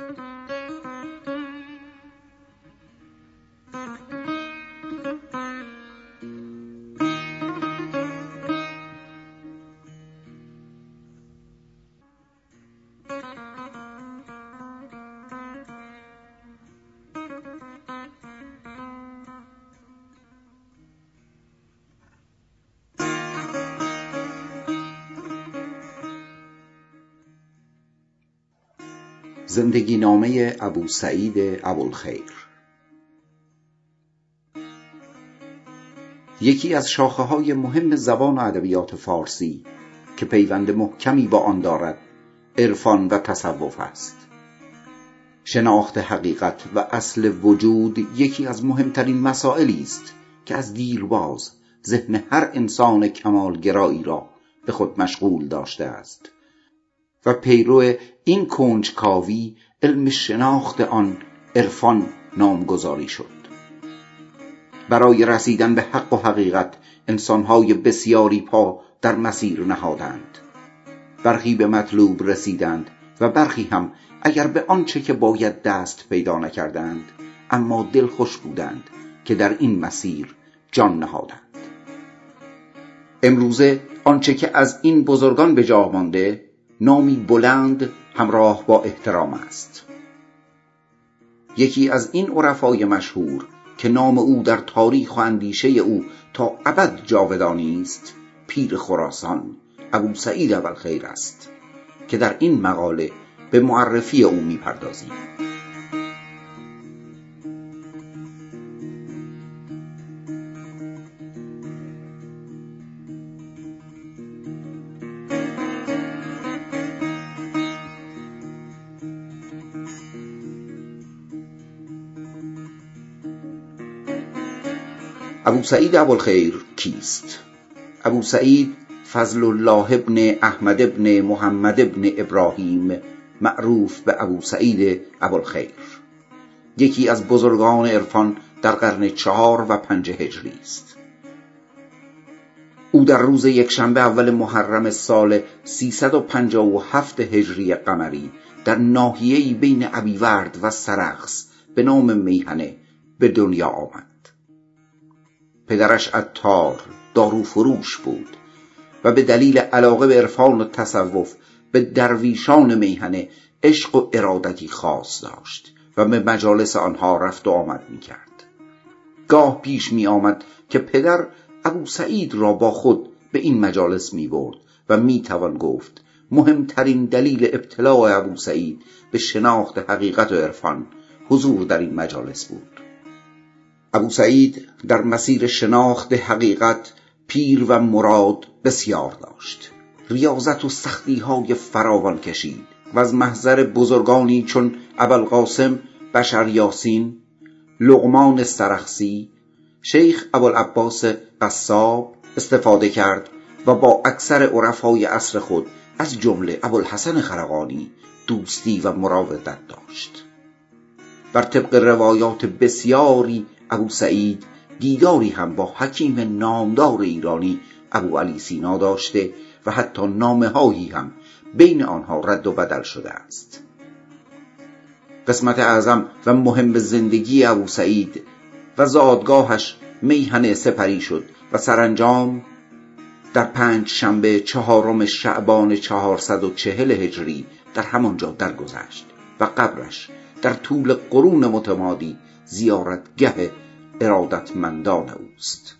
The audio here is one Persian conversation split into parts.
Mm-hmm. زندگی نامه ابوسعید ابوالخیر. یکی از شاخه های مهم زبان و ادبیات فارسی که پیوند محکمی با آن دارد عرفان و تصوف است. شناخت حقیقت و اصل وجود یکی از مهمترین مسائلی است که از دیرباز ذهن هر انسان کمالگرایی را به خود مشغول داشته است. و پیرو این کنجکاوی علم شناخت آن عرفان نامگذاری شد. برای رسیدن به حق و حقیقت انسانهای بسیاری پا در مسیر نهادند. برخی به مطلوب رسیدند و برخی هم اگر به آنچه که باید دست پیدا نکردند اما دلخوش بودند که در این مسیر جان نهادند. امروزه آنچه که از این بزرگان به جا مانده نامی بلند همراه با احترام است. یکی از این عرفای مشهور که نام او در تاریخ و اندیشه او تا ابد جاودانی است پیر خراسان ابو سعید اولخیر است که در این مقاله به معرفی او می‌پردازیم. ابو سعید ابوالخیر کیست؟ ابو سعید فضل الله ابن احمد ابن محمد ابن ابراهیم معروف به ابو سعید ابوالخیر. یکی از بزرگان عرفان در قرن چهار و پنج هجری است. او در روز یکشنبه اول محرم سال 357 هجری قمری در ناحیه‌ای بین ابیورد و سرخس به نام میهنه به دنیا آمد. پدرش عطار دارو فروش بود و به دلیل علاقه به عرفان و تصوف به درویشان میهنه عشق و ارادتی خاص داشت و به مجالس آنها رفت و آمد می کرد گاه پیش می آمد که پدر ابو سعید را با خود به این مجالس می برد و می توان گفت مهمترین دلیل ابتلاع ابو سعید به شناخت حقیقت و عرفان حضور در این مجالس بود. ابو سعید در مسیر شناخت حقیقت پیر و مراد بسیار داشت. ریاضت و سختی های فراوان کشید و از محضر بزرگانی چون ابوالقاسم بشر یاسین لقمان سرخسی شیخ ابوالعباس قصاب استفاده کرد و با اکثر عرفای عصر خود از جمله ابوالحسن خرقانی دوستی و مراودت داشت. بر طبق روایات بسیاری ابو سعید دیداری هم با حکیم نامدار ایرانی ابو علی سینا داشته و حتی نامه هایی هم بین آنها رد و بدل شده است. قسمت اعظم و مهم زندگی ابو سعید و زادگاهش میهن سپری شد و سرانجام در پنج شنبه چهارم شعبان چهارصد و چهل هجری در همانجا درگذشت و قبرش در طول قرون متمادی زیارتگه ارادتمندان اوست.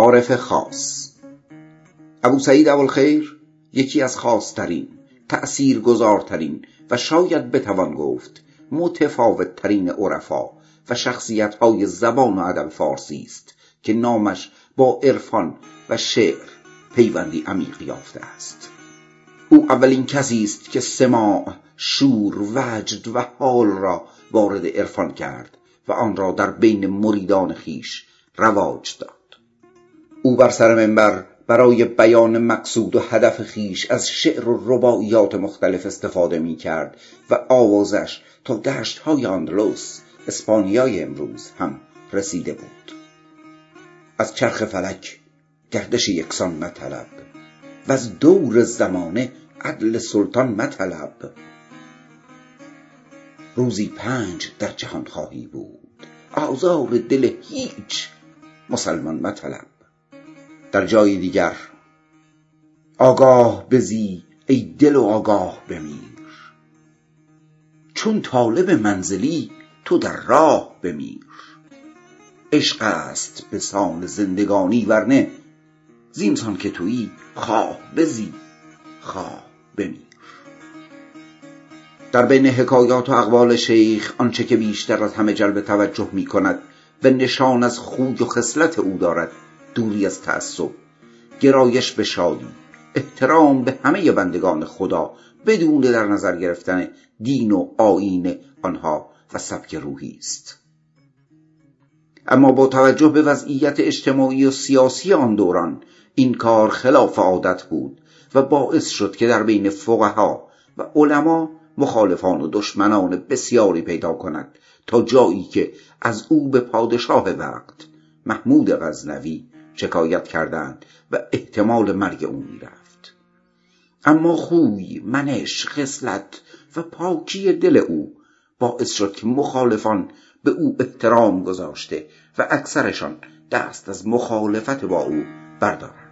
عارف خاص. ابو سعید ابوالخیر یکی از خاصترین تأثیرگذارترین و شاید بتوان گفت متفاوتترین عرفا و شخصیتهای زبان و ادب فارسی است که نامش با عرفان و شعر پیوندی عمیق یافته است. او اولین کسی است که سماع شور وجد و حال را وارد عرفان کرد و آن را در بین مریدان خیش رواج داد. او بر سر منبر برای بیان مقصود و هدف خیش از شعر و رباعیات مختلف استفاده می کرد و آوازش تا دشت های آندلوس اسپانیای امروز هم رسیده بود. از چرخ فلک گردش یکسان مطلب و از دور زمانه عدل سلطان مطلب. روزی پنج در جهان خواهی بود. آزار دل هیچ مسلمان مطلب. در جای دیگر. آگاه بزی ای دل و آگاه بمیر. چون طالب منزلی تو در راه بمیر. عشق است به سان زندگانی ورنه زینسان که تویی خواه بزی خواه بمیر. در بین حکایات و اقوال شیخ آنچه که بیشتر از همه جلب توجه می کند و نشان از خوی و خصلت او دارد. دوری از تعصب گرایش به شادی احترام به همه بندگان خدا بدون در نظر گرفتن دین و آیین آنها و سبک روحی است. اما با توجه به وضعیت اجتماعی و سیاسی آن دوران این کار خلاف عادت بود و باعث شد که در بین فقها و علما مخالفان و دشمنان بسیاری پیدا کند تا جایی که از او به پادشاه وقت محمود غزنوی شکایت کردند و احتمال مرگ او می‌رفت. اما خوی منش خصلت و پاکی دل او باعث شد که مخالفان به او احترام گذاشته و اکثرشان دست از مخالفت با او بردارند.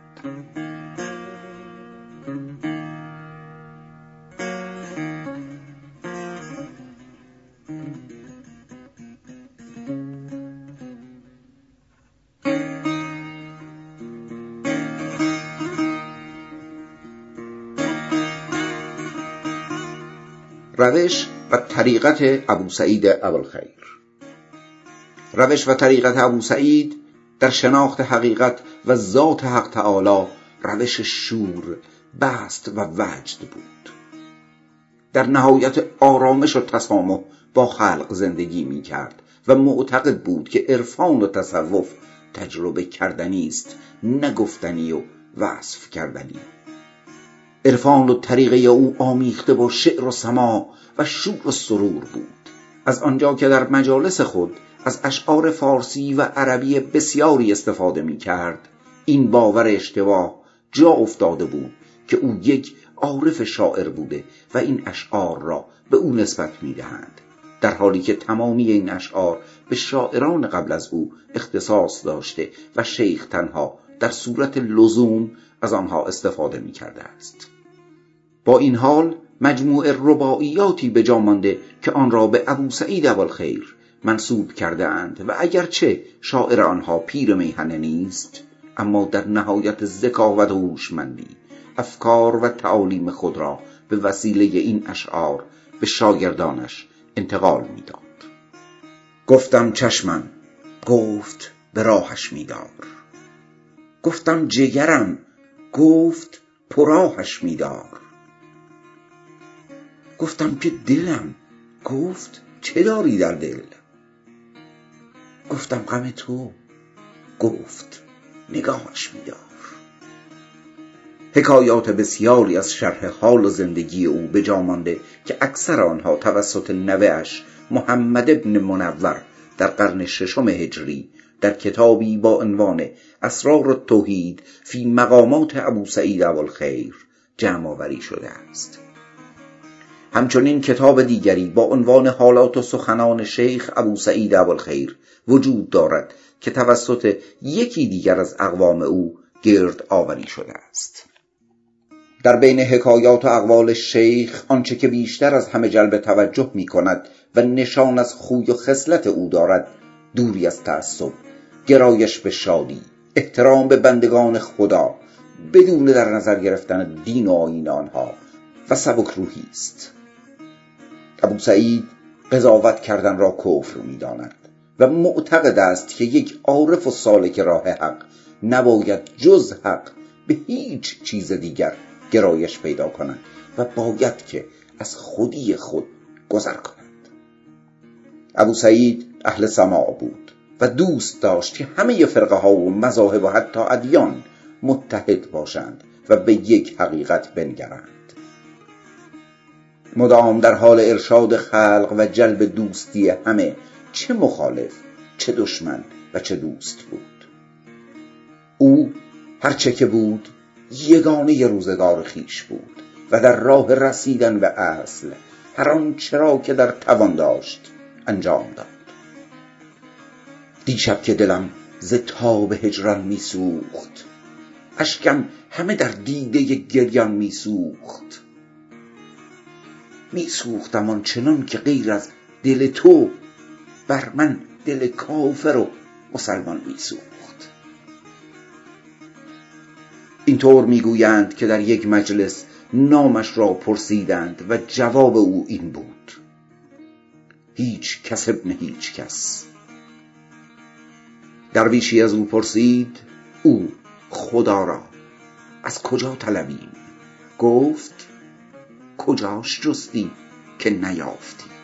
روش و طریقت ابو سعید ابوالخیر. روش و طریقت ابو سعید در شناخت حقیقت و ذات حق تعالی روش شور بست و وجد بود. در نهایت آرامش و تسامح با خلق زندگی می کرد و معتقد بود که عرفان و تصوف تجربه کردنی است نگفتنی و وصف کردنی. عرفان و طریقه او آمیخته با شعر و سما و شور و سرور بود. از آنجا که در مجالس خود از اشعار فارسی و عربی بسیاری استفاده می کرد این باور اشتباه جا افتاده بود که او یک عارف شاعر بوده و این اشعار را به او نسبت می دهند در حالی که تمامی این اشعار به شاعران قبل از او اختصاص داشته و شیخ تنها در صورت لزوم از آنها استفاده می کرده است. با این حال مجموع رباعیاتی به جا مانده که آن را به ابو سعید ابوالخیر منصوب کرده اند و اگرچه شاعر آنها پیر میهنه نیست اما در نهایت ذکاوت و هوشمندی افکار و تعالیم خود را به وسیله این اشعار به شاگردانش انتقال می‌داد. گفتم چشمم گفت به راهش میدار. گفتم جگرم گفت پراهش میدار. گفتم که دلم. گفت چه داری در دل؟ گفتم غم تو. گفت نگاهش میدار حکایات بسیاری از شرح حال و زندگی او به جا مانده که اکثر آنها توسط نوهاش محمد ابن منور در قرن ششم هجری در کتابی با عنوان اسرار التوحید فی مقامات ابو سعید اولخیر جمع آوری شده است. همچنین کتاب دیگری با عنوان حالات و سخنان شیخ ابو سعید ابوالخیر وجود دارد که توسط یکی دیگر از اقوام او گرد آوری شده است. در بین حکایات و اقوال شیخ آنچه که بیشتر از همه جلب توجه می کند و نشان از خوی و خصلت او دارد دوری از تعصب گرایش به شادی احترام به بندگان خدا بدون در نظر گرفتن دین و آیین آنها و سبک روحی است. ابو سعید قضاوت کردن را کفر می‌داند و معتقد است که یک عارف و سالک راه حق نباید جز حق به هیچ چیز دیگر گرایش پیدا کند و باید که از خودی خود گذر کند. ابو سعید اهل سماع بود و دوست داشت که همه فرقه ها و مذاهب و حتی ادیان متحد باشند و به یک حقیقت بنگرند. مدام در حال ارشاد خلق و جلب دوستی همه چه مخالف چه دشمن و چه دوست بود. او هرچه که بود یگانه روزگار خیش بود و در راه رسیدن به اصل هر آنچه را که در توان داشت انجام داد. دیشب که دلم ز تاب هجران میسوخت اشکم همه در دیده گریان میسوخت. میسوختم آنچنان که غیر از دل تو بر من دل کافر و مسلمان میسوخت. اینطور می‌گویند که در یک مجلس نامش را پرسیدند و جواب او این بود. هیچ کس ابن هیچ کس. درویشی از او پرسید او خدا را از کجا طلبیم؟ گفت کجاش جستی که نیافتی؟